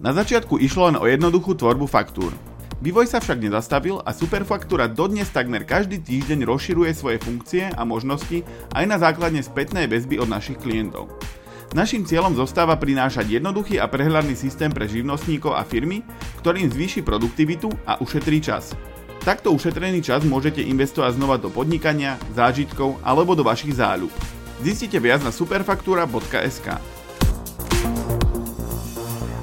Na začiatku išlo len o jednoduchú tvorbu faktúr. Vývoj sa však nezastavil a Superfaktúra dodnes takmer každý týždeň rozširuje svoje funkcie a možnosti aj na základne spätnej väzby od našich klientov. Naším cieľom zostáva prinášať jednoduchý a prehľadný systém pre živnostníkov a firmy, ktorým zvýši produktivitu a ušetrí čas. Takto ušetrený čas môžete investovať znova do podnikania, zážitkov alebo do vašich záľub. Zistite viac na superfaktúra.sk.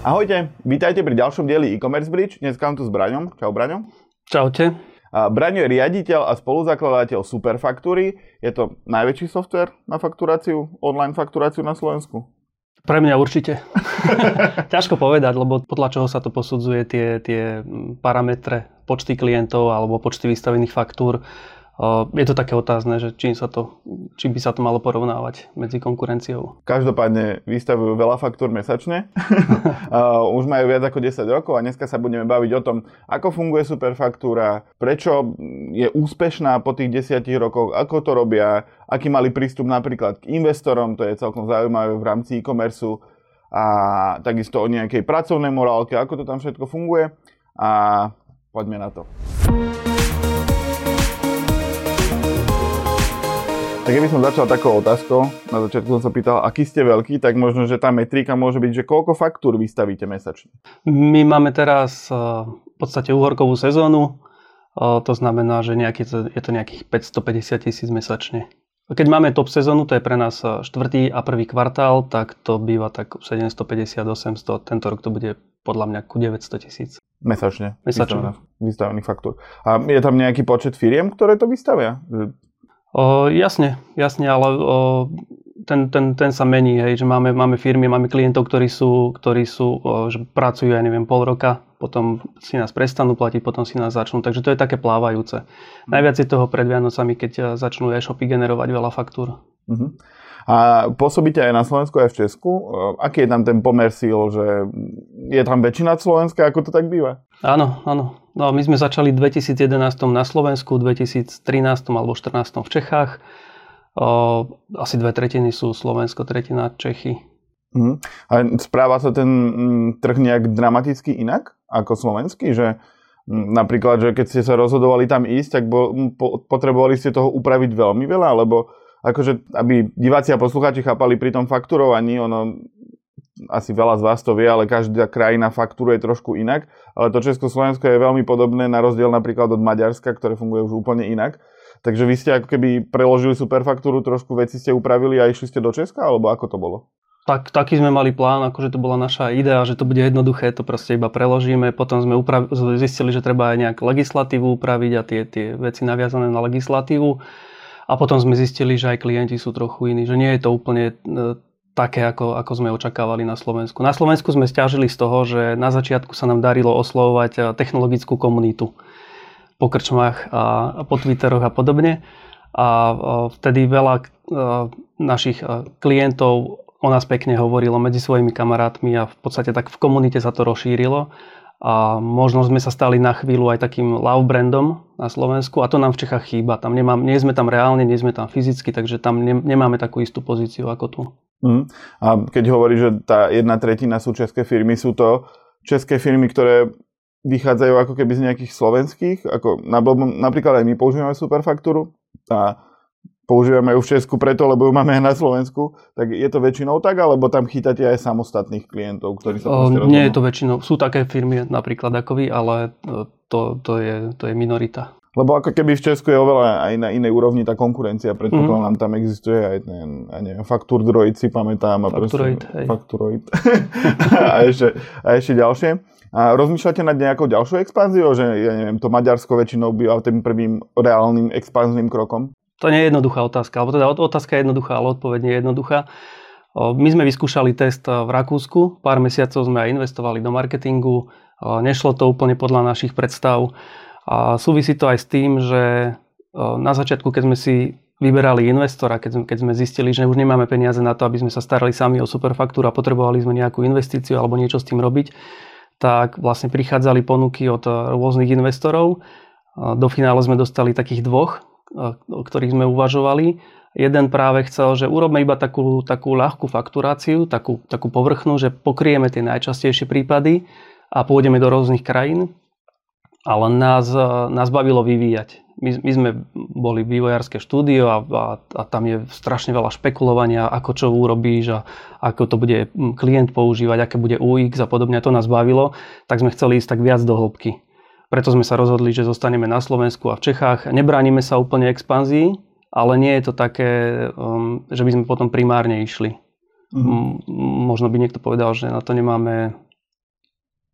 Ahojte, vítajte pri ďalšom dieli e-commerce bridge. Dnes tu s Braňom. Čau Braňo. Čaute. Braňo je riaditeľ a spoluzakladateľ Superfaktúry. Je to najväčší software na fakturáciu, online fakturáciu na Slovensku? Pre mňa určite. Ťažko povedať, lebo podľa čoho sa to posudzuje tie, tie parametre, počty klientov alebo počty vystavených faktúr. Je to také otázne, že čím, sa to, čím by sa to malo porovnávať medzi konkurenciou. Každopádne vystavujú veľa faktúr mesačne. Už majú viac ako 10 rokov a dneska sa budeme baviť o tom, ako funguje superfaktúra, prečo je úspešná po tých 10 rokoch, ako to robia, aký mali prístup napríklad k investorom, to je celkom zaujímavé v rámci e-commerce a takisto o nejakej pracovnej morálke, ako to tam všetko funguje a poďme na to. Tak keby som začal takou otázkou, na začiatku som sa pýtal, aký ste veľký, tak možno, že tá metrika môže byť, že koľko faktúr vystavíte mesačne? My máme teraz eh, v podstate uhorkovú sezónu, eh, to znamená, že nejaký, je to nejakých 550 tisíc mesačne. Keď máme top sezónu, to je pre nás eh, štvrtý a prvý kvartál, tak to býva tak 750-800. Tento rok to bude podľa mňa ku 900 tisíc. Mesačne? Mesačne. Vystavených faktúr. A je tam nejaký počet firiem, ktoré to vystavia? O, jasne, jasne, ale o, ten, ten, ten sa mení, hej, že máme, máme firmy, máme klientov, ktorí sú, ktorí sú o, že pracujú, ja neviem, pol roka, potom si nás prestanú platiť, potom si nás začnú, takže to je také plávajúce. Najviac je toho pred Vianocami, keď e, začnú e-shopy generovať veľa faktúr. Uh-huh. A pôsobíte aj na Slovensku, aj v Česku. E, aký je tam ten pomer síl, že je tam väčšina Slovenska, ako to tak býva? Áno, áno. No, my sme začali v 2011 na Slovensku, v 2013 alebo 2014 v Čechách. O, asi dve tretiny sú Slovensko, tretina Čechy. Uh-huh. A správa sa ten mm, trh nejak dramaticky inak ako slovenský? Že mm, napríklad, že keď ste sa rozhodovali tam ísť, tak bo, po, potrebovali ste toho upraviť veľmi veľa, lebo akože, aby diváci a poslucháči chápali pri tom fakturovaní, ono asi veľa z vás to vie, ale každá krajina faktúruje trošku inak. Ale to Československo je veľmi podobné na rozdiel napríklad od Maďarska, ktoré funguje už úplne inak. Takže vy ste ako keby preložili superfaktúru, trošku veci ste upravili a išli ste do Česka, alebo ako to bolo? Tak, taký sme mali plán, akože to bola naša idea, že to bude jednoduché, to proste iba preložíme. Potom sme uprav- zistili, že treba aj nejak legislatívu upraviť a tie, tie veci naviazané na legislatívu. A potom sme zistili, že aj klienti sú trochu iní, že nie je to úplne e, také, ako, ako sme očakávali na Slovensku. Na Slovensku sme stiažili z toho, že na začiatku sa nám darilo oslovovať eh, technologickú komunitu po krčmách a po Twitteroch a podobne. A eh, vtedy veľa našich klientov o nás pekne hovorilo medzi svojimi kamarátmi a v podstate tak v komunite sa to rozšírilo. A možno sme sa stali na chvíľu aj takým love brandom na Slovensku a to nám v Čechách chýba. Tam nemám, nie sme tam reálne, nie sme tam fyzicky, takže tam ne, nemáme takú istú pozíciu ako tu. Mm. A keď hovorí, že tá jedna tretina sú české firmy, sú to české firmy, ktoré vychádzajú ako keby z nejakých slovenských, ako napríklad aj my používame superfaktúru a používame ju v Česku preto, lebo ju máme aj na Slovensku, tak je to väčšinou tak, alebo tam chytáte aj samostatných klientov, ktorí sa o, Nie je to väčšinou. Sú také firmy napríklad ako vy, ale e, to, to, je, to je minorita. Lebo ako keby v Česku je oveľa aj na inej úrovni tá konkurencia, predpokladám, mm. tam existuje aj ten, ja neviem, Faktur Droid si pamätám. A Fakturoid, hej. Fakturoid. a, ešte, a ešte ďalšie. A rozmýšľate nad nejakou ďalšou expanziou, že ja neviem, to Maďarsko väčšinou býva tým prvým reálnym expanzným krokom? To nie je jednoduchá otázka, alebo teda otázka je jednoduchá, ale odpoveď nie je jednoduchá. My sme vyskúšali test v Rakúsku, pár mesiacov sme aj investovali do marketingu, nešlo to úplne podľa našich predstav. A súvisí to aj s tým, že na začiatku, keď sme si vyberali investora, keď sme, zistili, že už nemáme peniaze na to, aby sme sa starali sami o superfaktúru a potrebovali sme nejakú investíciu alebo niečo s tým robiť, tak vlastne prichádzali ponuky od rôznych investorov. Do finále sme dostali takých dvoch, o ktorých sme uvažovali. Jeden práve chcel, že urobme iba takú, takú ľahkú fakturáciu, takú, takú povrchnú, že pokrieme tie najčastejšie prípady a pôjdeme do rôznych krajín. Ale nás, nás bavilo vyvíjať. My, my sme boli vývojárske štúdio a, a, a tam je strašne veľa špekulovania, ako čo urobíš a ako to bude klient používať, aké bude UX a podobne. To nás bavilo, tak sme chceli ísť tak viac do hĺbky. Preto sme sa rozhodli, že zostaneme na Slovensku a v Čechách. Nebránime sa úplne expanzii, ale nie je to také, um, že by sme potom primárne išli. Mm-hmm. Možno by niekto povedal, že na to nemáme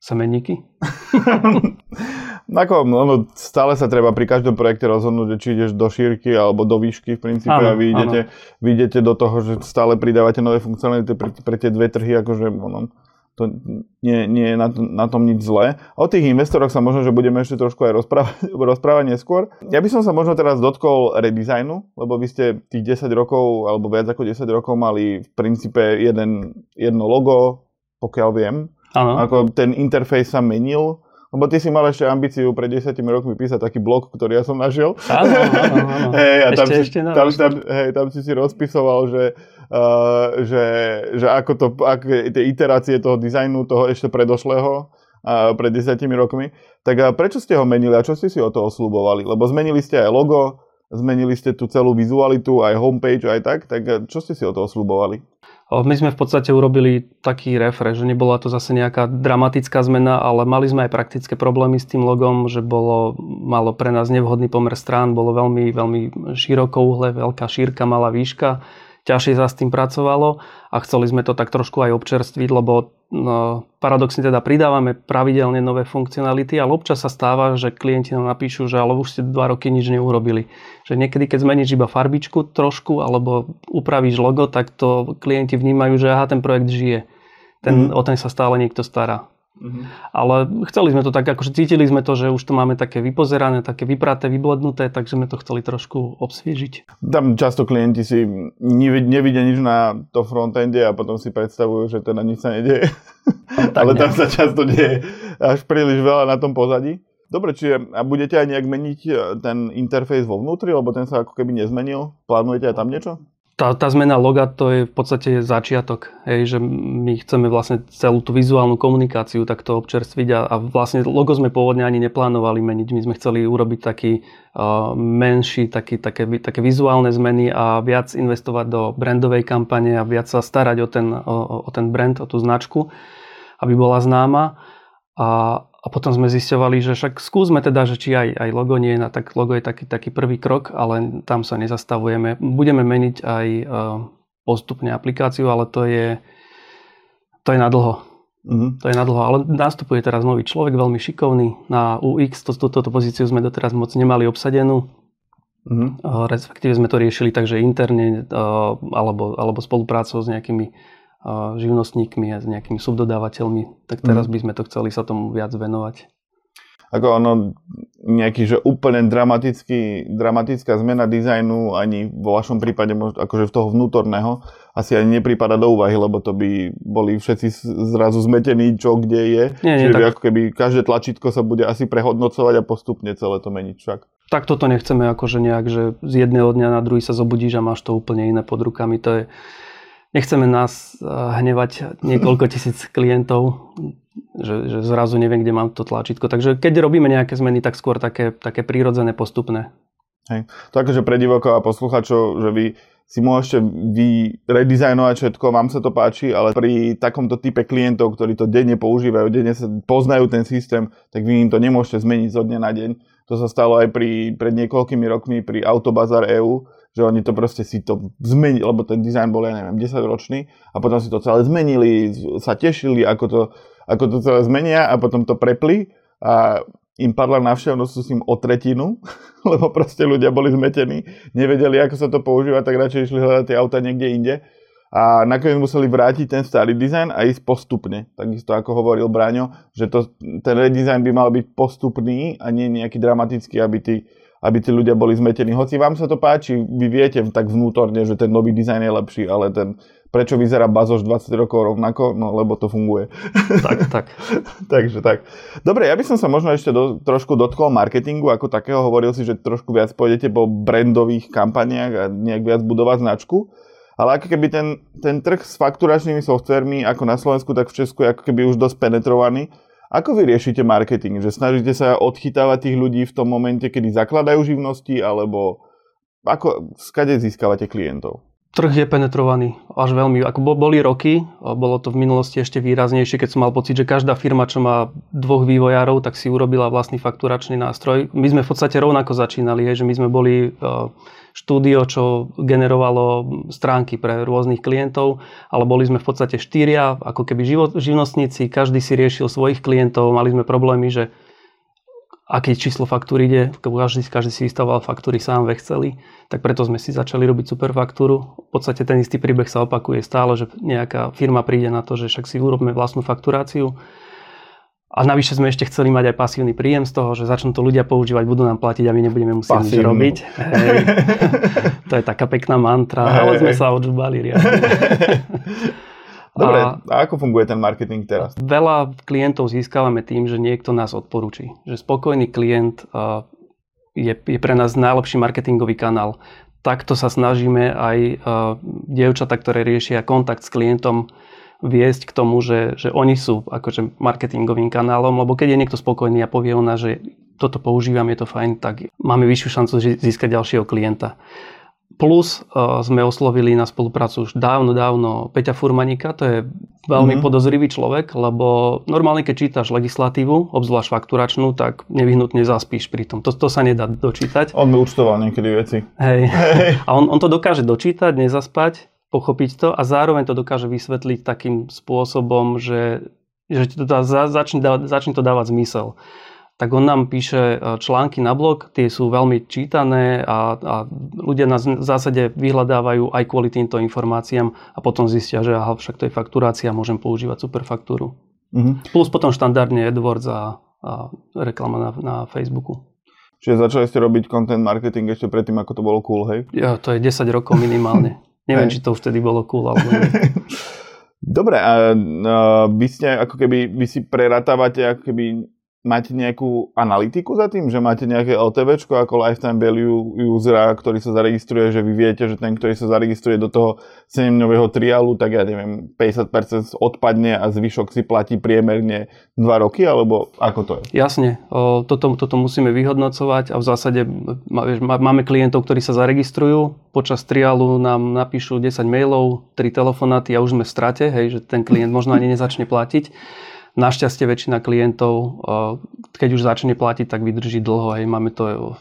semenníky. Ako, no, stále sa treba pri každom projekte rozhodnúť, či ideš do šírky alebo do výšky v princípe áno, a vy idete, vy idete do toho, že stále pridávate nové funkcionality pre, pre tie dve trhy, akože ono, to nie, nie je na, na tom nič zlé. O tých investoroch sa možno, že budeme ešte trošku aj rozprávať, rozprávať neskôr. Ja by som sa možno teraz dotkol redesignu, lebo vy ste tých 10 rokov, alebo viac ako 10 rokov mali v princípe jeden, jedno logo, pokiaľ viem. Ano. Ako ten interfejs sa menil, lebo ty si mal ešte ambíciu pred 10 rokmi písať taký blog, ktorý ja som našiel. Áno, áno, áno. Hej, a tam, ešte, si, ešte, no, tam, tam, hej, tam si si rozpisoval, že, že, že ako to, aké tie iterácie toho dizajnu, toho ešte predošlého, pred 10 rokmi. Tak prečo ste ho menili a čo ste si o toho slúbovali? Lebo zmenili ste aj logo, zmenili ste tú celú vizualitu, aj homepage, aj tak. Tak čo ste si o toho slúbovali? My sme v podstate urobili taký refresh, že nebola to zase nejaká dramatická zmena, ale mali sme aj praktické problémy s tým logom, že bolo, malo pre nás nevhodný pomer strán, bolo veľmi, veľmi širokouhle, veľká šírka, malá výška ťažšie sa s tým pracovalo a chceli sme to tak trošku aj občerstviť, lebo no, paradoxne teda pridávame pravidelne nové funkcionality, ale občas sa stáva, že klienti nám napíšu, že ale už ste dva roky nič neurobili. Že niekedy, keď zmeníš iba farbičku trošku alebo upravíš logo, tak to klienti vnímajú, že aha, ten projekt žije. Ten, mm. O ten sa stále niekto stará. Mm-hmm. Ale chceli sme to tak, akože cítili sme to, že už to máme také vypozerané, také vypraté, vyblednuté, takže sme to chceli trošku obsviežiť. Tam často klienti si nevidia nič na to frontende a potom si predstavujú, že teda nič sa nedieje. Ale tam sa často deje až príliš veľa na tom pozadí. Dobre, čiže a budete aj nejak meniť e, ten interfejs vo vnútri, lebo ten sa ako keby nezmenil? Plánujete aj tam niečo? Tá, tá zmena loga to je v podstate začiatok, hej, že my chceme vlastne celú tú vizuálnu komunikáciu takto občerstviť a, a vlastne logo sme pôvodne ani neplánovali meniť. My sme chceli urobiť taký uh, menší, taký, také, také vizuálne zmeny a viac investovať do brandovej kampane a viac sa starať o ten, o, o ten brand, o tú značku, aby bola známa. A, a potom sme zisťovali, že však skúsme teda, že či aj, aj logo nie je, tak logo je taký, taký prvý krok, ale tam sa nezastavujeme. Budeme meniť aj uh, postupne aplikáciu, ale to je, to je na dlho. Mm-hmm. To je na dlho, ale nastupuje teraz nový človek, veľmi šikovný. Na UX to, túto pozíciu sme doteraz moc nemali obsadenú. Mm-hmm. Respektíve sme to riešili takže interne uh, alebo, alebo spoluprácou s nejakými živnostníkmi a s nejakými subdodávateľmi, tak teraz mm. by sme to chceli sa tomu viac venovať. Ako ono, nejaký, že úplne dramatický, dramatická zmena dizajnu ani vo vašom prípade, akože v toho vnútorného, asi ani neprípada do úvahy, lebo to by boli všetci zrazu zmetení, čo kde je. Nie, nie, Čiže tak... ako keby každé tlačítko sa bude asi prehodnocovať a postupne celé to meniť však. Tak toto nechceme akože nejak, že z jedného dňa na druhý sa zobudíš a máš to úplne iné pod rukami. To je, nechceme nás eh, hnevať niekoľko tisíc klientov, že, že zrazu neviem, kde mám to tlačítko. Takže keď robíme nejaké zmeny, tak skôr také, také prírodzené, postupné. Hej. To akože pre divokov a posluchačov, že vy si môžete vy redizajnovať všetko, vám sa to páči, ale pri takomto type klientov, ktorí to denne používajú, denne sa poznajú ten systém, tak vy im to nemôžete zmeniť zo dňa na deň. To sa stalo aj pri, pred niekoľkými rokmi pri Autobazar EU, že oni to proste si to zmenili, lebo ten dizajn bol, ja neviem, 10 ročný a potom si to celé zmenili, sa tešili, ako to, ako to celé zmenia a potom to prepli a im padla návštevnosť tým o tretinu, lebo proste ľudia boli zmetení, nevedeli, ako sa to používa, tak radšej išli hľadať tie auta niekde inde. A nakoniec museli vrátiť ten starý dizajn a ísť postupne. Takisto ako hovoril Braňo, že to, ten redesign by mal byť postupný a nie nejaký dramatický, aby tí aby tí ľudia boli zmetení. Hoci vám sa to páči, vy viete tak vnútorne, že ten nový dizajn je lepší, ale ten prečo vyzerá bazoš 20 rokov rovnako? No, lebo to funguje. Tak, tak. Takže tak. Dobre, ja by som sa možno ešte do, trošku dotkol marketingu ako takého. Hovoril si, že trošku viac pôjdete po brandových kampaniách a nejak viac budovať značku. Ale ako keby ten, ten trh s fakturačnými softvermi ako na Slovensku, tak v Česku je ako keby už dosť penetrovaný. Ako vy riešite marketing? Že snažíte sa odchytávať tých ľudí v tom momente, kedy zakladajú živnosti, alebo ako, skade získavate klientov? Trh je penetrovaný až veľmi. Ako boli roky, bolo to v minulosti ešte výraznejšie, keď som mal pocit, že každá firma, čo má dvoch vývojárov, tak si urobila vlastný fakturačný nástroj. My sme v podstate rovnako začínali, že my sme boli e, štúdio, čo generovalo stránky pre rôznych klientov, ale boli sme v podstate štyria, ako keby živnostníci, každý si riešil svojich klientov, mali sme problémy, že aké číslo faktúry ide, každý, každý si vystavoval faktúry sám v Exceli, tak preto sme si začali robiť super faktúru. V podstate ten istý príbeh sa opakuje stále, že nejaká firma príde na to, že však si urobíme vlastnú fakturáciu. A navyše sme ešte chceli mať aj pasívny príjem z toho, že začnú to ľudia používať, budú nám platiť a my nebudeme musieť nič robiť. Hej. to je taká pekná mantra, ale sme sa odžubali riadne. Dobre, a, a ako funguje ten marketing teraz? Veľa klientov získavame tým, že niekto nás odporúči. Že spokojný klient uh, je, je pre nás najlepší marketingový kanál. Takto sa snažíme aj uh, dievčata, ktoré riešia kontakt s klientom, viesť k tomu, že, že oni sú akože marketingovým kanálom, lebo keď je niekto spokojný a povie ona, že toto používam, je to fajn, tak máme vyššiu šancu získať ďalšieho klienta. Plus uh, sme oslovili na spoluprácu už dávno, dávno Peťa Furmanika, to je veľmi mm-hmm. podozrivý človek, lebo normálne keď čítaš legislatívu, obzvlášť fakturačnú, tak nevyhnutne zaspíš pri tom. To, to sa nedá dočítať. On mi účtoval niekedy veci. Hej. Hej. A on, on to dokáže dočítať, nezaspať, pochopiť to a zároveň to dokáže vysvetliť takým spôsobom, že, že to dá, začne, začne to dávať zmysel tak on nám píše e, články na blog, tie sú veľmi čítané a, a ľudia nás v zásade vyhľadávajú aj kvôli týmto informáciám a potom zistia, že aha, však to je fakturácia, môžem používať superfaktúru. Mm-hmm. Plus potom štandardne AdWords a, a reklama na, na Facebooku. Čiže začali ste robiť content marketing ešte predtým, ako to bolo cool, hej? Ja, to je 10 rokov minimálne. Neviem, či to už vtedy bolo cool, alebo Dobre, a, a vy ste ako keby, vy si preratávate ako keby máte nejakú analytiku za tým, že máte nejaké LTV ako lifetime value usera, ktorý sa zaregistruje, že vy viete, že ten, ktorý sa zaregistruje do toho 7-dňového triálu, tak ja neviem, 50% odpadne a zvyšok si platí priemerne 2 roky, alebo ako to je? Jasne, toto, toto musíme vyhodnocovať a v zásade máme klientov, ktorí sa zaregistrujú, počas triálu nám napíšu 10 mailov, 3 telefonáty a už sme v strate, hej, že ten klient možno ani nezačne platiť. Našťastie väčšina klientov, eh, keď už začne platiť, tak vydrží dlho. Hej. Máme to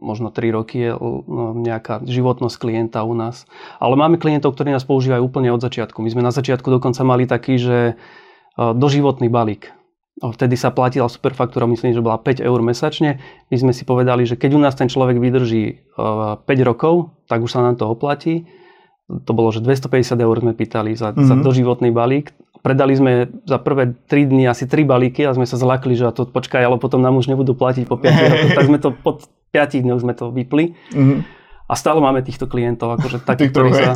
možno 3 roky je no, nejaká životnosť klienta u nás. Ale máme klientov, ktorí nás používajú úplne od začiatku. My sme na začiatku dokonca mali taký, že eh, doživotný balík. Vtedy sa platila superfaktúra, myslím, že bola 5 eur mesačne. My sme si povedali, že keď u nás ten človek vydrží 5 eh, rokov, tak už sa nám to oplatí. To bolo, že 250 eur sme pýtali za, mm-hmm. za mhm. doživotný balík Predali sme za prvé 3 dni asi 3 balíky a sme sa zlakli, že to počkaj, ale potom nám už nebudú platiť po 5 rokoch, tak sme to po 5 dňoch sme to vypli. Mm-hmm. A stále máme týchto klientov, akože takých, ktorí sa...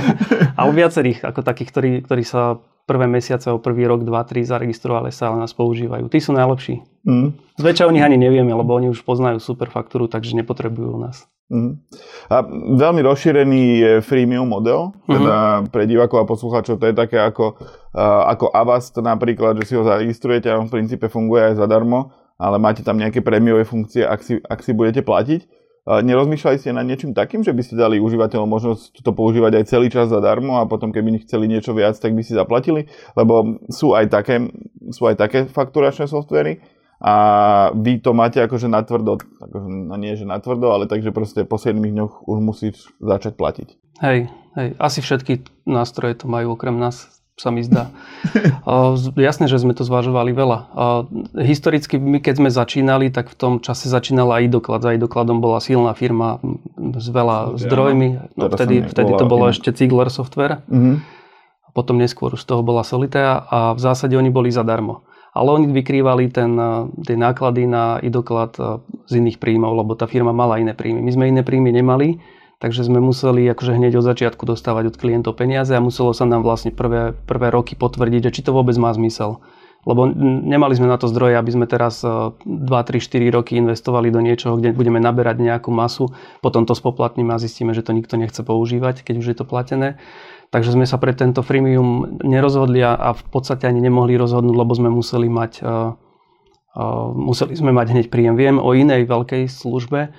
a u viacerých, ako takých, ktorí, ktorí sa prvé mesiace o prvý rok, dva, tri zaregistrovali sa, ale nás používajú. Tí sú najlepší. Mm. Zväčša o nich ani nevieme, lebo oni už poznajú super faktúru, takže nepotrebujú nás. Mm. A veľmi rozšírený je freemium model, teda mm-hmm. pre divákov a poslucháčov to je také ako, ako Avast napríklad, že si ho zaregistrujete a on v princípe funguje aj zadarmo, ale máte tam nejaké prémiové funkcie, ak si, ak si budete platiť. Nerozmýšľali ste nad niečím takým, že by ste dali užívateľom možnosť to používať aj celý čas zadarmo a potom keby chceli niečo viac, tak by si zaplatili? Lebo sú aj také, sú aj také fakturačné softvery, a vy to máte akože natvrdo, akože, no nie že natvrdo, ale takže proste po 7 dňoch už musíš začať platiť. Hej, hej, asi všetky nástroje to majú okrem nás, sa mi zdá. o, jasné, že sme to zvažovali veľa. O, historicky my keď sme začínali, tak v tom čase začínala aj doklad. Aj dokladom bola silná firma s veľa ja, zdrojmi. No, vtedy, vtedy to bolo ešte Ziegler Software. Mm-hmm. Potom neskôr už z toho bola Solitea a v zásade oni boli zadarmo ale oni vykrývali ten, eh, tie náklady na i doklad eh, z iných príjmov, lebo tá firma mala iné príjmy. My sme iné príjmy nemali, Takže sme museli akože hneď od začiatku dostávať od klientov peniaze a muselo sa nám vlastne prvé, prvé roky potvrdiť, že či to vôbec má zmysel. Lebo nemali sme na to zdroje, aby sme teraz 2, 3, 4 roky investovali do niečoho, kde budeme naberať nejakú masu, potom to spoplatníme a zistíme, že to nikto nechce používať, keď už je to platené. Takže sme sa pre tento freemium nerozhodli a v podstate ani nemohli rozhodnúť, lebo sme museli mať, uh, uh, museli sme mať hneď príjem. Viem o inej veľkej službe,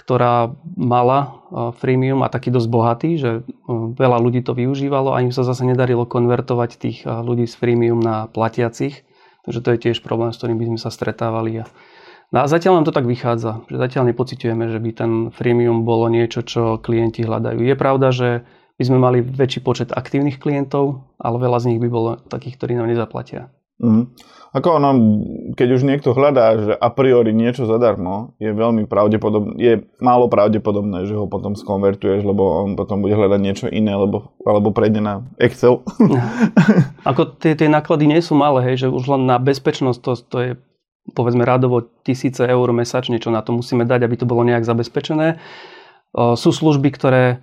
ktorá mala freemium a taký dosť bohatý, že veľa ľudí to využívalo a im sa zase nedarilo konvertovať tých ľudí z freemium na platiacich. Takže to je tiež problém, s ktorým by sme sa stretávali. No a zatiaľ nám to tak vychádza, že zatiaľ nepociťujeme, že by ten freemium bolo niečo, čo klienti hľadajú. Je pravda, že by sme mali väčší počet aktívnych klientov, ale veľa z nich by bolo takých, ktorí nám nezaplatia. Mm. Ako ono, keď už niekto hľadá, že a priori niečo zadarmo, je veľmi pravdepodobné, je málo pravdepodobné, že ho potom skonvertuješ, lebo on potom bude hľadať niečo iné, alebo, alebo prejde na Excel. Ako tie, tie náklady nie sú malé, hej, že už len na bezpečnosť to, to je povedzme radovo tisíce eur mesačne, čo na to musíme dať, aby to bolo nejak zabezpečené. Sú služby, ktoré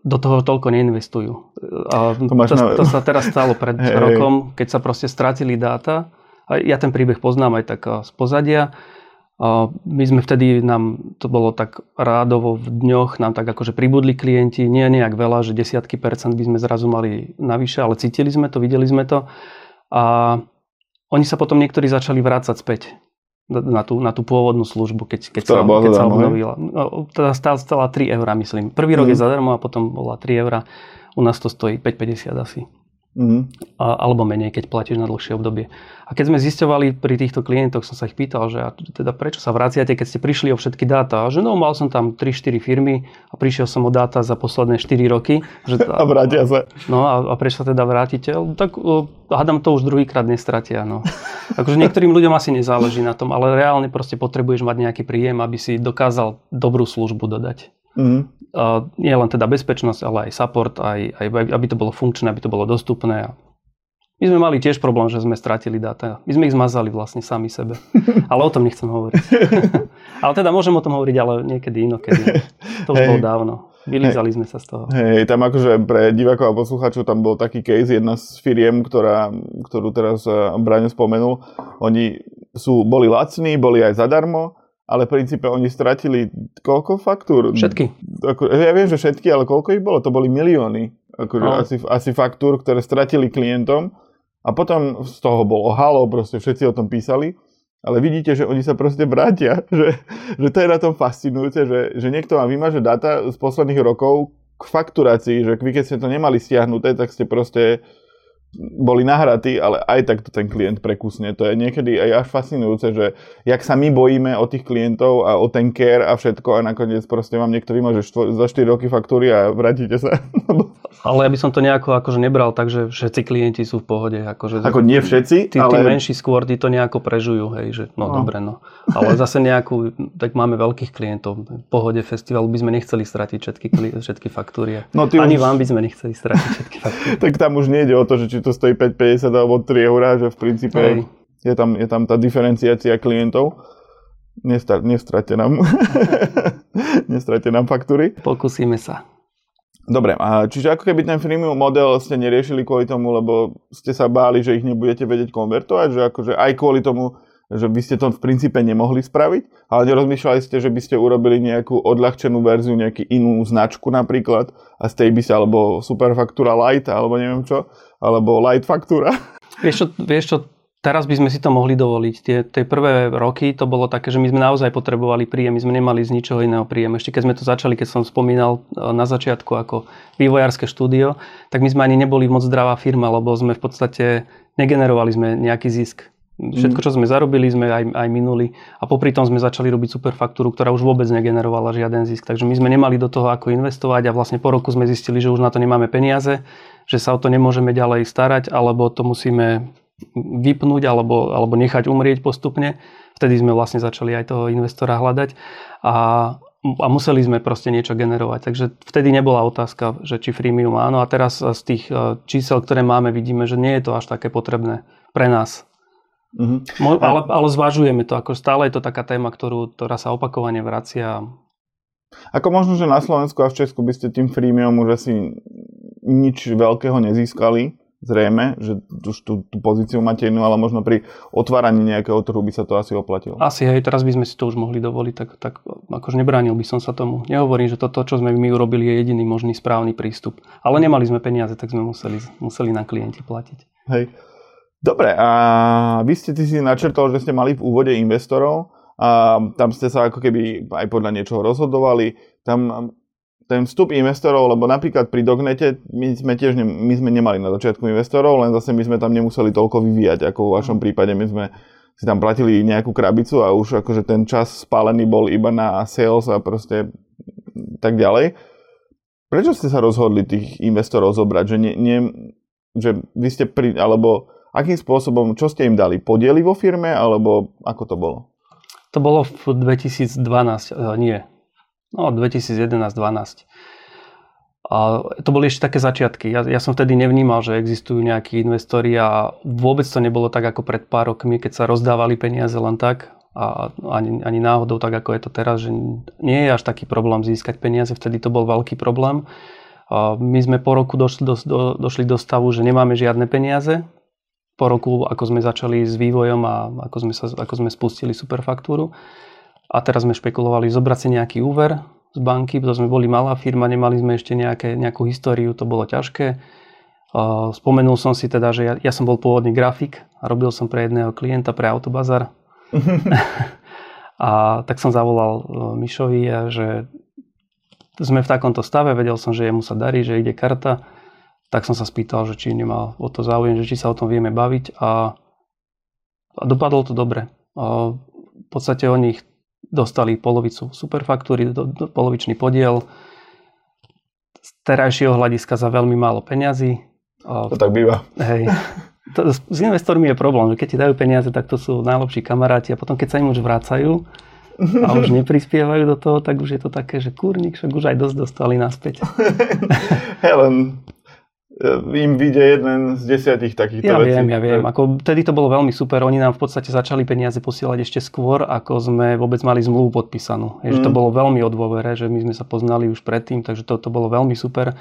do toho toľko neinvestujú. A to, to, na... to sa teraz stalo pred hey, rokom, keď sa proste stratili dáta. A ja ten príbeh poznám aj tak z pozadia. A my sme vtedy, nám to bolo tak rádovo v dňoch, nám tak akože pribudli klienti, nie nejak veľa, že desiatky percent by sme zrazu mali navyše, ale cítili sme to, videli sme to. A oni sa potom niektorí začali vrácať späť na tú, na tú pôvodnú službu, keď, keď, sa, keď sa obnovila. No, teda stála, stála 3 eurá, myslím. Prvý rok mm. je mhm. zadarmo a potom bola 3 eurá. U nás to stojí 5,50 asi. Mm-hmm. A, alebo menej, keď platíš na dlhšie obdobie. A keď sme zisťovali pri týchto klientoch, som sa ich pýtal, že a teda prečo sa vraciate, keď ste prišli o všetky dáta. A že no, mal som tam 3-4 firmy a prišiel som o dáta za posledné 4 roky. Že, a vrátia sa. No a, a prečo sa teda vrátite? Tak uh, hádam to už druhýkrát nestratia. No. Akože niektorým ľuďom asi nezáleží na tom, ale reálne proste potrebuješ mať nejaký príjem, aby si dokázal dobrú službu dodať. Mm nie len teda bezpečnosť, ale aj support, aj, aj, aby to bolo funkčné, aby to bolo dostupné. My sme mali tiež problém, že sme stratili dáta. My sme ich zmazali vlastne sami sebe. Ale o tom nechcem hovoriť. ale teda môžem o tom hovoriť, ale niekedy inokedy. To už hey. bolo dávno. Vylízali hey. sme sa z toho. Hej, tam akože pre divákov a poslucháčov tam bol taký case, jedna z firiem, ktorá, ktorú teraz eh, Braňo spomenul. Oni sú, boli lacní, boli aj zadarmo ale v princípe oni stratili koľko faktúr? Všetky. Ako, ja viem, že všetky, ale koľko ich bolo? To boli milióny. Akože no. asi, asi faktúr, ktoré stratili klientom a potom z toho bolo halo, proste všetci o tom písali. Ale vidíte, že oni sa proste vrátia, že, že to je na tom fascinujúce, že, že niekto vám vymaže data z posledných rokov k fakturácii, že vy keď ste to nemali stiahnuté, tak ste proste boli nahratí, ale aj tak to ten klient prekusne. To je niekedy aj až fascinujúce, že jak sa my bojíme o tých klientov a o ten care a všetko a nakoniec proste vám niekto vymaže štvo, za 4 roky faktúry a vrátite sa. ale ja by som to nejako akože nebral tak, že všetci klienti sú v pohode. Akože, Ako nie všetci, tí, ale... Tí menší skôr, tí to nejako prežujú, hej, že no, no. dobre, no. Ale zase nejakú, tak máme veľkých klientov. V pohode festivalu by sme nechceli stratiť všetky, všetky faktúry. No, Ani už... vám by sme nechceli stratiť všetky faktúry. tak tam už nejde o to, že či to stojí 5,50 alebo 3 eurá, že v princípe je tam, je tam tá diferenciácia klientov. Nestra, nestrate nám. nestrate nám faktúry. Pokúsime sa. Dobre, a čiže ako keby ten freemium model ste neriešili kvôli tomu, lebo ste sa báli, že ich nebudete vedieť konvertovať, že akože aj kvôli tomu, že by ste to v princípe nemohli spraviť, ale nerozmýšľali ste, že by ste urobili nejakú odľahčenú verziu, nejakú inú značku napríklad a z tej by sa, alebo Superfaktúra Light, alebo neviem čo, alebo light faktúra. Vieš čo, vieš čo, teraz by sme si to mohli dovoliť. Tie, tie prvé roky to bolo také, že my sme naozaj potrebovali príjem, my sme nemali z ničoho iného príjem. Ešte keď sme to začali, keď som spomínal e, na začiatku ako vývojárske štúdio, tak my sme ani neboli moc zdravá firma, lebo sme v podstate negenerovali sme nejaký zisk. Všetko, čo sme zarobili, sme aj, aj minuli a popri tom sme začali robiť superfaktúru, ktorá už vôbec negenerovala žiaden zisk. Takže my sme nemali do toho ako investovať a vlastne po roku sme zistili, že už na to nemáme peniaze že sa o to nemôžeme ďalej starať, alebo to musíme vypnúť alebo, alebo nechať umrieť postupne. Vtedy sme vlastne začali aj toho investora hľadať a, a museli sme proste niečo generovať. Takže vtedy nebola otázka, že či freemium áno. A teraz z tých e, čísel, ktoré máme, vidíme, že nie je to až také potrebné pre nás. Mm-hmm. Ale, ale zvažujeme to, ako stále je to taká téma, ktorú, ktorá sa opakovane vracia Ako možno, že na Slovensku a v Česku by ste tým freemium už asi nič veľkého nezískali, zrejme, že už tú, tú pozíciu máte inú, ale možno pri otváraní nejakého trhu by sa to asi oplatilo. Asi hej, teraz by sme si to už mohli dovoliť, tak, tak akože nebránil by som sa tomu. Nehovorím, že toto, čo sme my urobili, je jediný možný správny prístup. Ale nemali sme peniaze, tak sme museli, museli na klienti platiť. Hej. Dobre, a vy ste ty si načrtol, že ste mali v úvode investorov a tam ste sa ako keby aj podľa niečoho rozhodovali. Tam ten vstup investorov, lebo napríklad pri Dognete my sme tiež ne, my sme nemali na začiatku investorov, len zase my sme tam nemuseli toľko vyvíjať, ako v vašom prípade my sme si tam platili nejakú krabicu a už akože ten čas spálený bol iba na sales a proste tak ďalej. Prečo ste sa rozhodli tých investorov zobrať? Že, nie, nie, že vy ste pri, alebo akým spôsobom, čo ste im dali? Podiely vo firme, alebo ako to bolo? To bolo v 2012, nie, No, 2011-12. A to boli ešte také začiatky. Ja, ja som vtedy nevnímal, že existujú nejakí investori a vôbec to nebolo tak ako pred pár rokmi, keď sa rozdávali peniaze len tak a ani, ani náhodou tak ako je to teraz, že nie je až taký problém získať peniaze, vtedy to bol veľký problém. My sme po roku došli do, do, došli do stavu, že nemáme žiadne peniaze. Po roku, ako sme začali s vývojom a ako sme, sa, ako sme spustili superfaktúru a teraz sme špekulovali zobrať si nejaký úver z banky, pretože sme boli malá firma, nemali sme ešte nejaké, nejakú históriu, to bolo ťažké. Spomenul som si teda, že ja, ja som bol pôvodný grafik a robil som pre jedného klienta pre Autobazar. a tak som zavolal e, Mišovi, a že sme v takomto stave, vedel som, že jemu sa darí, že ide karta, tak som sa spýtal, že či nemá o to záujem, že či sa o tom vieme baviť a, a dopadlo to dobre. A v podstate oni dostali polovicu superfaktúry, do, do, polovičný podiel z terajšieho hľadiska za veľmi málo peňazí. To tak býva. Hej. To, s investormi je problém, že keď ti dajú peniaze, tak to sú najlepší kamaráti a potom keď sa im už vrácajú a už neprispievajú do toho, tak už je to také, že kurník, však už aj dosť dostali naspäť. Helen, im vyjde jeden z desiatich takýchto ja vecí. Ja viem, ja viem. Ako, vtedy to bolo veľmi super. Oni nám v podstate začali peniaze posielať ešte skôr, ako sme vôbec mali zmluvu podpísanú. Je, mm. že to mm. bolo veľmi o dôvere, že my sme sa poznali už predtým, takže to, to bolo veľmi super.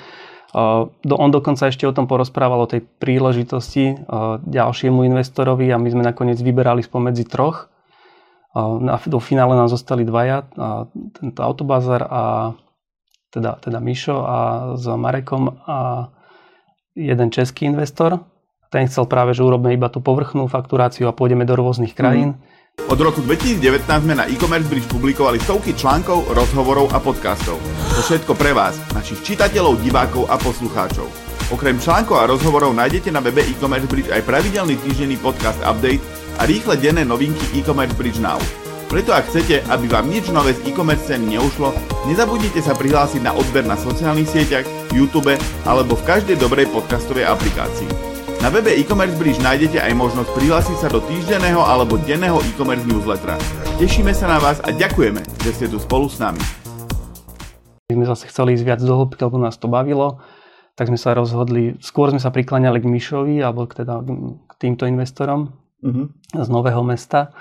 Uh, do, on dokonca ešte o tom porozprával, o tej príležitosti uh, ďalšiemu investorovi a my sme nakoniec vyberali spomedzi troch. Uh, na, do finále nám zostali dvaja, uh, tento Autobazar a teda, teda Mišo a s Marekom a jeden český investor. Ten chcel práve, že urobíme iba tú povrchnú fakturáciu a pôjdeme do rôznych krajín. Mm. Od roku 2019 sme na e-commerce bridge publikovali stovky článkov, rozhovorov a podcastov. To všetko pre vás, našich čitateľov, divákov a poslucháčov. Okrem článkov a rozhovorov nájdete na webe e-commerce bridge aj pravidelný týždenný podcast update a rýchle denné novinky e-commerce bridge now. Preto ak chcete, aby vám nič nové z e-commerce ceny neušlo, nezabudnite sa prihlásiť na odber na sociálnych sieťach, YouTube alebo v každej dobrej podcastovej aplikácii. Na webe e-commerce bridge nájdete aj možnosť prihlásiť sa do týždenného alebo denného e-commerce newslettera. Tešíme sa na vás a ďakujeme, že ste tu spolu s nami. My sme zase chceli ísť viac do hĺbky, lebo nás to bavilo, tak sme sa rozhodli, skôr sme sa prikláňali k Mišovi alebo k, teda, k týmto investorom uh-huh. z Nového mesta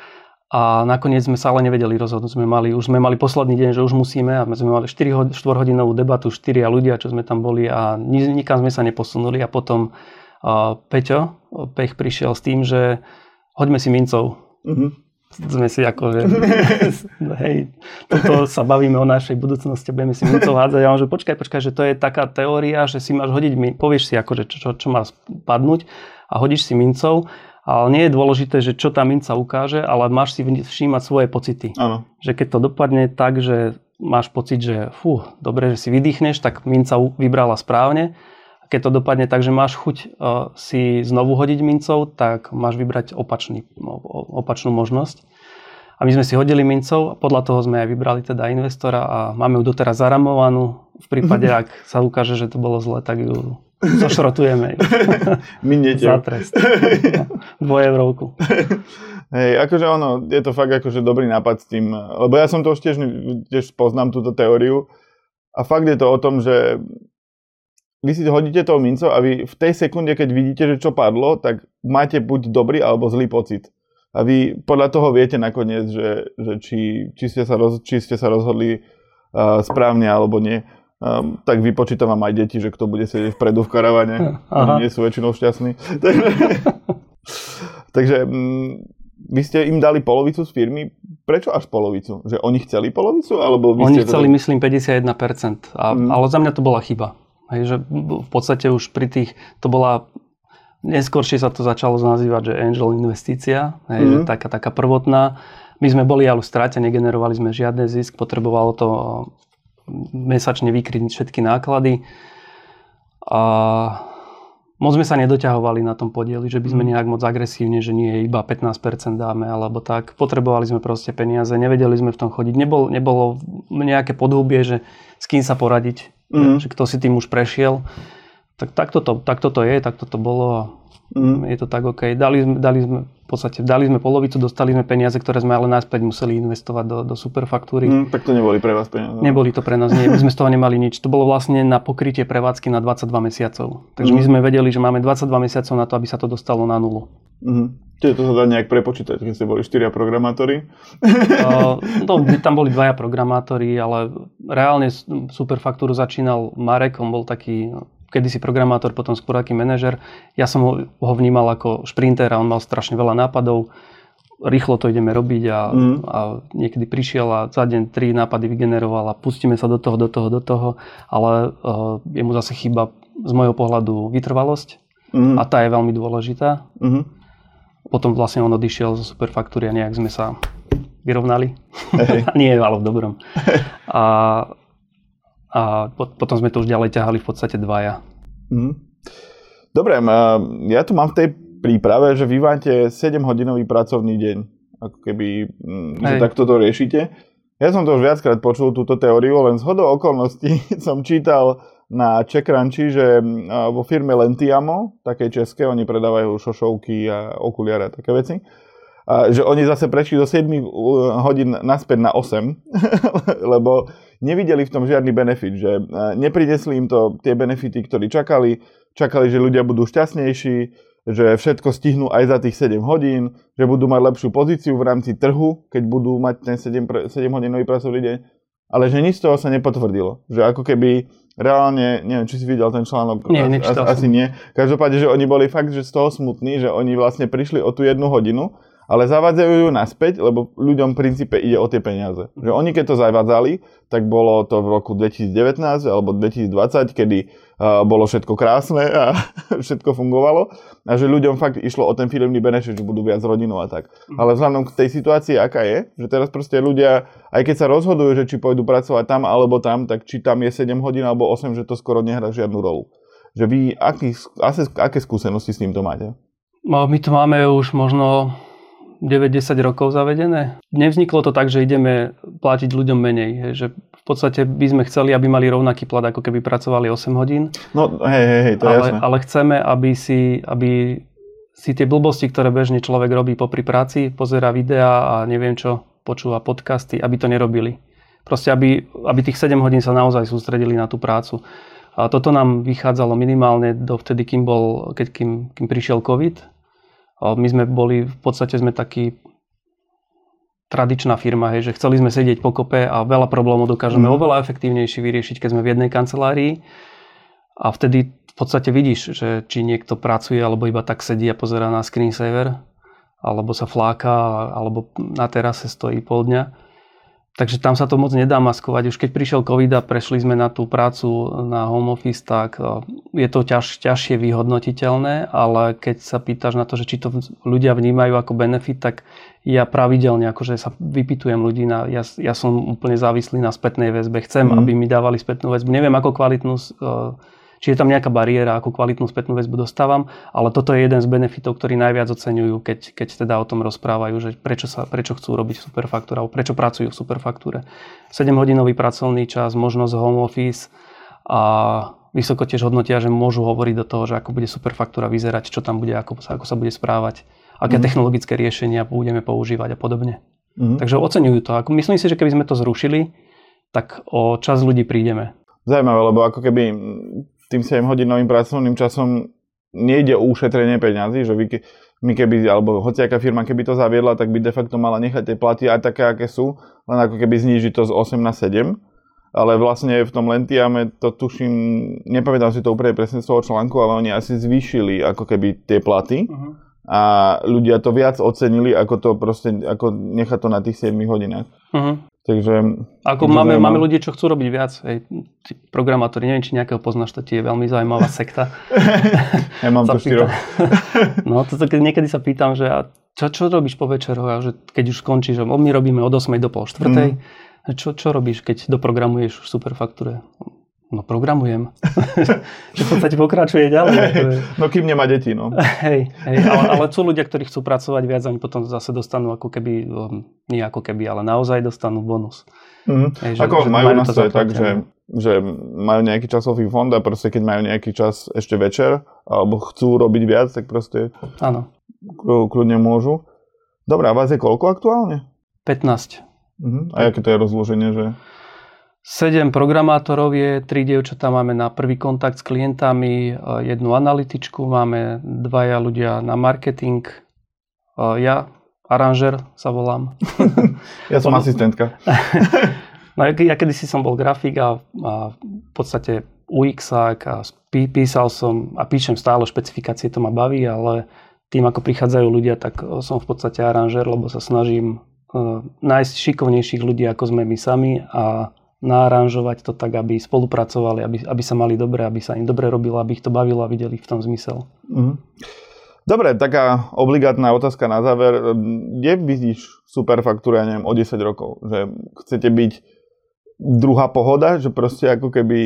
a nakoniec sme sa ale nevedeli rozhodnúť. Sme mali, už sme mali posledný deň, že už musíme a sme mali 4 4-hodinovú debatu, 4 ľudia, čo sme tam boli a nikam sme sa neposunuli a potom uh, Peťo, Pech prišiel s tým, že hoďme si mincov. Uh-huh. Sme si ako, že hej, toto sa bavíme o našej budúcnosti, budeme si mincov hádzať. A on, že počkaj, počkaj, že to je taká teória, že si máš hodiť, povieš si ako, že čo, čo, čo má padnúť a hodíš si mincov ale nie je dôležité, že čo tá minca ukáže, ale máš si všímať svoje pocity. Áno. Že keď to dopadne tak, že máš pocit, že fú, dobre, že si vydýchneš, tak minca vybrala správne. Keď to dopadne tak, že máš chuť uh, si znovu hodiť mincov, tak máš vybrať opačný, opačnú možnosť. A my sme si hodili mincov a podľa toho sme aj vybrali teda investora a máme ju doteraz zaramovanú. V prípade, ak sa ukáže, že to bolo zle, tak ju Zošrotujeme ju. Miniete Za trest. Dvojevrovku. Hej, akože ono, je to fakt akože dobrý nápad s tým, lebo ja som to už tiež, tiež poznám túto teóriu a fakt je to o tom, že vy si hodíte tou mincov a vy v tej sekunde, keď vidíte, že čo padlo, tak máte buď dobrý alebo zlý pocit. A vy podľa toho viete nakoniec, že, že či, či, ste sa roz, či ste sa rozhodli uh, správne alebo nie. Um, tak vypočítam vám aj deti, že kto bude sedieť vpredu v karavane. Oni nie sú väčšinou šťastní. Takže um, vy ste im dali polovicu z firmy. Prečo až polovicu? Že oni chceli polovicu? Alebo vy oni ste chceli, to... myslím, 51%. A, mm. Ale za mňa to bola chyba. Hej, že v podstate už pri tých, to bola, neskôršie sa to začalo nazývať, že angel investícia, hej, mm. že taká, taká prvotná. My sme boli ale v strate, negenerovali sme žiadny zisk, potrebovalo to mesačne vykryť všetky náklady. A moc sme sa nedoťahovali na tom podieli, že by sme mm. nejak moc agresívne, že nie iba 15% dáme alebo tak. Potrebovali sme proste peniaze, nevedeli sme v tom chodiť. Nebol, nebolo nejaké podhubie, že s kým sa poradiť, mm. že kto si tým už prešiel. Tak takto to, takto to je, takto to bolo Mm. Je to tak OK. Dali, dali sme, podstate dali sme polovicu, dostali sme peniaze, ktoré sme ale naspäť museli investovať do, do superfaktúry. Mm, tak to neboli pre vás peniaze. Neboli to pre nás, nie. My sme z toho nemali nič. To bolo vlastne na pokrytie prevádzky na 22 mesiacov. Takže mm. my sme vedeli, že máme 22 mesiacov na to, aby sa to dostalo na nulu. Mm. Čiže to sa dá nejak prepočítať, keď ste boli štyria programátori? Uh, no, tam boli dvaja programátori, ale reálne superfaktúru začínal Marek, on bol taký kedysi programátor, potom skôr aký manažer. Ja som ho, ho vnímal ako šprinter a on mal strašne veľa nápadov. Rýchlo to ideme robiť a, mm. a niekedy prišiel a za deň tri nápady vygeneroval a pustíme sa do toho, do toho, do toho. Ale uh, je mu zase chyba z môjho pohľadu vytrvalosť mm. a tá je veľmi dôležitá. Mm. Potom vlastne on odišiel zo Superfaktúry a nejak sme sa vyrovnali. Hey. Nie, ale v dobrom. A a potom sme to už ďalej ťahali v podstate dvaja. Mm. Dobre, ja tu mám v tej príprave, že vy máte 7-hodinový pracovný deň. Ako keby, že takto to riešite. Ja som to už viackrát počul, túto teóriu, len z hodou okolností som čítal na Čekranči, že vo firme Lentiamo, takej české, oni predávajú šošovky a okuliare a také veci, a že oni zase prešli do 7 hodín naspäť na 8, lebo nevideli v tom žiadny benefit, že e, neprinesli im to tie benefity, ktorí čakali, čakali, že ľudia budú šťastnejší, že všetko stihnú aj za tých 7 hodín, že budú mať lepšiu pozíciu v rámci trhu, keď budú mať ten 7, 7 hodinový pracovný deň, ale že nič z toho sa nepotvrdilo. Že ako keby reálne, neviem, či si videl ten článok, nie, asi, asi nie. Každopádne, že oni boli fakt, že z toho smutní, že oni vlastne prišli o tú jednu hodinu ale zavádzajú ju naspäť, lebo ľuďom v princípe ide o tie peniaze. Že oni keď to zavádzali, tak bolo to v roku 2019 alebo 2020, kedy uh, bolo všetko krásne a všetko fungovalo a že ľuďom fakt išlo o ten firmný benefit, že budú viac rodinu a tak. Mhm. Ale vzhľadom k tej situácii, aká je, že teraz proste ľudia, aj keď sa rozhodujú, že či pôjdu pracovať tam alebo tam, tak či tam je 7 hodín alebo 8, že to skoro nehrá žiadnu rolu. Že vy, aký, aké, aké skúsenosti s týmto máte? No, my to máme už možno 9-10 rokov zavedené. Nevzniklo to tak, že ideme platiť ľuďom menej. Že v podstate by sme chceli, aby mali rovnaký plat, ako keby pracovali 8 hodín. No hej, hej, hej to ale, je jasné. Ale chceme, aby si, aby si tie blbosti, ktoré bežne človek robí popri práci, pozera videa a neviem čo, počúva podcasty, aby to nerobili. Proste, aby, aby tých 7 hodín sa naozaj sústredili na tú prácu. A toto nám vychádzalo minimálne do vtedy, kým, bol, keď, kým, kým prišiel COVID my sme boli, v podstate sme taký tradičná firma, hej, že chceli sme sedieť pokope a veľa problémov dokážeme mm. oveľa efektívnejšie vyriešiť, keď sme v jednej kancelárii. A vtedy v podstate vidíš, že či niekto pracuje, alebo iba tak sedí a pozera na screensaver, alebo sa fláka, alebo na terase stojí pol dňa. Takže tam sa to moc nedá maskovať. Už keď prišiel COVID a prešli sme na tú prácu na home office, tak e, je to ťaž, ťažšie vyhodnotiteľné, ale keď sa pýtaš na to, že či to ľudia vnímajú ako benefit, tak ja pravidelne akože sa vypitujem ľudí, na, ja, ja som úplne závislý na spätnej väzbe. Chcem, mm. aby mi dávali spätnú väzbu. Neviem, ako kvalitnú uh, či je tam nejaká bariéra, akú kvalitnú spätnú väzbu dostávam, ale toto je jeden z benefitov, ktorý najviac oceňujú, keď, keď teda o tom rozprávajú, že prečo, sa, prečo chcú robiť superfaktúra, alebo prečo pracujú v superfaktúre. 7-hodinový pracovný čas, možnosť home office a vysoko tiež hodnotia, že môžu hovoriť do toho, že ako bude superfaktúra vyzerať, čo tam bude, ako, ako sa bude správať, aké mm. technologické riešenia budeme používať a podobne. Mm. Takže oceňujú to. Myslím si, že keby sme to zrušili, tak o čas ľudí prídeme. Zaujímavé, lebo ako keby tým 7-hodinovým pracovným časom nejde o ušetrenie peňazí, že vy, my keby, alebo hociaká firma, keby to zaviedla, tak by de facto mala nechať tie platy aj také, aké sú, len ako keby znížiť to z 8 na 7. ale vlastne v tom Lentiame to tuším, nepamätám si to úplne presne z toho článku, ale oni asi zvýšili ako keby tie platy uh-huh. a ľudia to viac ocenili, ako to proste, ako nechať to na tých 7 hodinách. Uh-huh. Takže... Ako máme, máme ľudí, čo chcú robiť viac. Hej, programátori, neviem, či nejakého poznáš, to ti je veľmi zaujímavá sekta. ja mám to štyro. no, to, keď niekedy sa pýtam, že a čo, čo robíš po večeroch, a že keď už skončíš, že my robíme od 8 do pol 4. Mm čo, čo robíš, keď doprogramuješ v Superfaktúre? No programujem. že v podstate pokračuje ďalej. no kým nemá deti, no. hej, hej ale, ale sú ľudia, ktorí chcú pracovať viac, oni potom zase dostanú ako keby, um, nie ako keby, ale naozaj dostanú bonus. Mm. Hej, že, ako že majú, majú nás to tak, že, že majú nejaký časový fond a proste keď majú nejaký čas ešte večer alebo chcú robiť viac, tak proste Áno. kľudne môžu. Dobre, a vás je koľko aktuálne? 15. Uh-huh. A aké to je rozloženie, že... 7 programátorov je, 3 dievčatá máme na prvý kontakt s klientami, jednu analytičku, máme dvaja ľudia na marketing, ja, aranžer sa volám. ja som asistentka. no, ja kedysi som bol grafik a, a v podstate UX a písal som a píšem stále špecifikácie, to ma baví, ale tým ako prichádzajú ľudia, tak som v podstate aranžer, lebo sa snažím nájsť šikovnejších ľudí, ako sme my sami a naaranžovať to tak, aby spolupracovali, aby, aby sa mali dobre, aby sa im dobre robilo, aby ich to bavilo a videli v tom zmysel. Mm-hmm. Dobre, taká obligátna otázka na záver. Kde vidíš superfaktúru, ja neviem, o 10 rokov? Že chcete byť druhá pohoda, že proste ako keby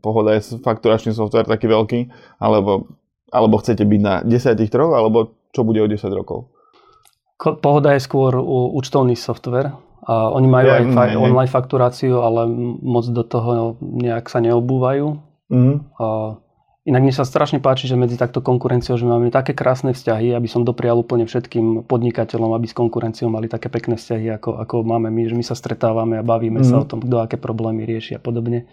pohoda je fakturačný software taký veľký, alebo, alebo chcete byť na 10 troch, alebo čo bude o 10 rokov? Pohoda je skôr účtovný software. A oni majú ja, aj fa- online fakturáciu, ale moc do toho nejak sa neobúvajú. Mm. A inak mne sa strašne páči, že medzi takto konkurenciou, že máme také krásne vzťahy, aby som doprial úplne všetkým podnikateľom, aby s konkurenciou mali také pekné vzťahy, ako, ako máme my, že my sa stretávame a bavíme mm. sa o tom, kto aké problémy rieši a podobne.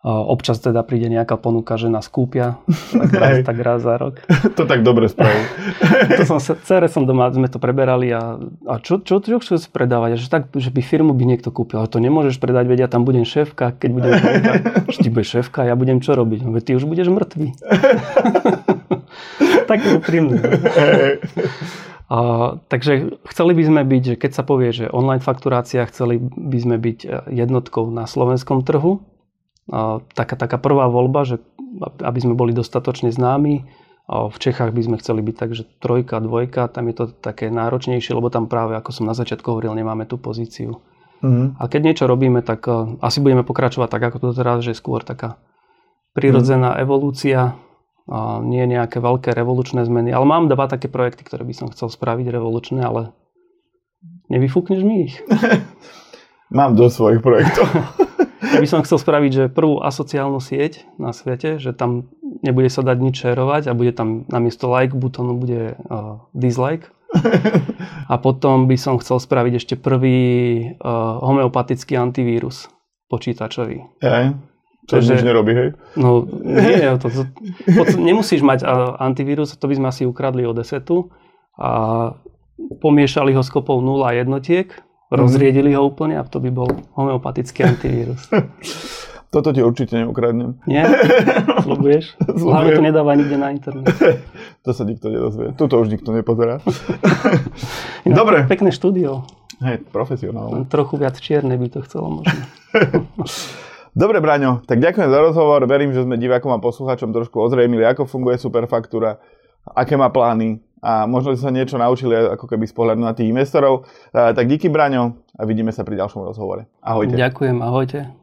Občas teda príde nejaká ponuka, že nás kúpia, tak raz, tak raz za rok. To tak dobre spraví. to som, cere som doma, sme to preberali a, a čo, čo, čo chceš predávať? Že tak, že by firmu by niekto kúpil, ale to nemôžeš predať, veď ja tam budem šéfka, keď budem šéfka, ty budeš šéfka, ja budem čo robiť? No, veď ty už budeš mŕtvý. tak úprimne. A, takže chceli by sme byť, že keď sa povie, že online fakturácia, chceli by sme byť jednotkou na slovenskom trhu, taká, taká prvá voľba, že aby sme boli dostatočne známi. V Čechách by sme chceli byť tak, že trojka, dvojka, tam je to také náročnejšie, lebo tam práve, ako som na začiatku hovoril, nemáme tú pozíciu. Mm-hmm. A keď niečo robíme, tak uh, asi budeme pokračovať tak, ako to teraz, že skôr taká prirodzená mm-hmm. evolúcia, nie nejaké veľké revolučné zmeny. Ale mám dva také projekty, ktoré by som chcel spraviť revolučné, ale nevyfúkneš mi ich. mám do svojich projektov. Ja by som chcel spraviť, že prvú asociálnu sieť na svete, že tam nebude sa dať nič šerovať a bude tam namiesto like butónu bude uh, dislike. A potom by som chcel spraviť ešte prvý uh, homeopatický antivírus počítačový. Aj. To že, nič nerobí, hej? No nie, to, to, to, nemusíš mať uh, antivírus, to by sme asi ukradli od desetu a pomiešali ho s kopou 0 jednotiek Rozriedili ho úplne a to by bol homeopatický antivírus. Toto ti určite neukradnem. Nie? Slubuješ? Hlavne to nedáva nikde na internet. to sa nikto nedozvie. Tuto už nikto nepozerá. Dobre. Pekné štúdio. Hej, profesionálne. Trochu viac čierne by to chcelo možno. Dobre, Braňo, tak ďakujem za rozhovor. Verím, že sme divákom a poslucháčom trošku ozrejmili, ako funguje Superfaktúra, aké má plány, a možno sa niečo naučili ako keby z pohľadu na tých investorov. Tak díky Braňo a vidíme sa pri ďalšom rozhovore. Ahojte. Ďakujem, ahojte.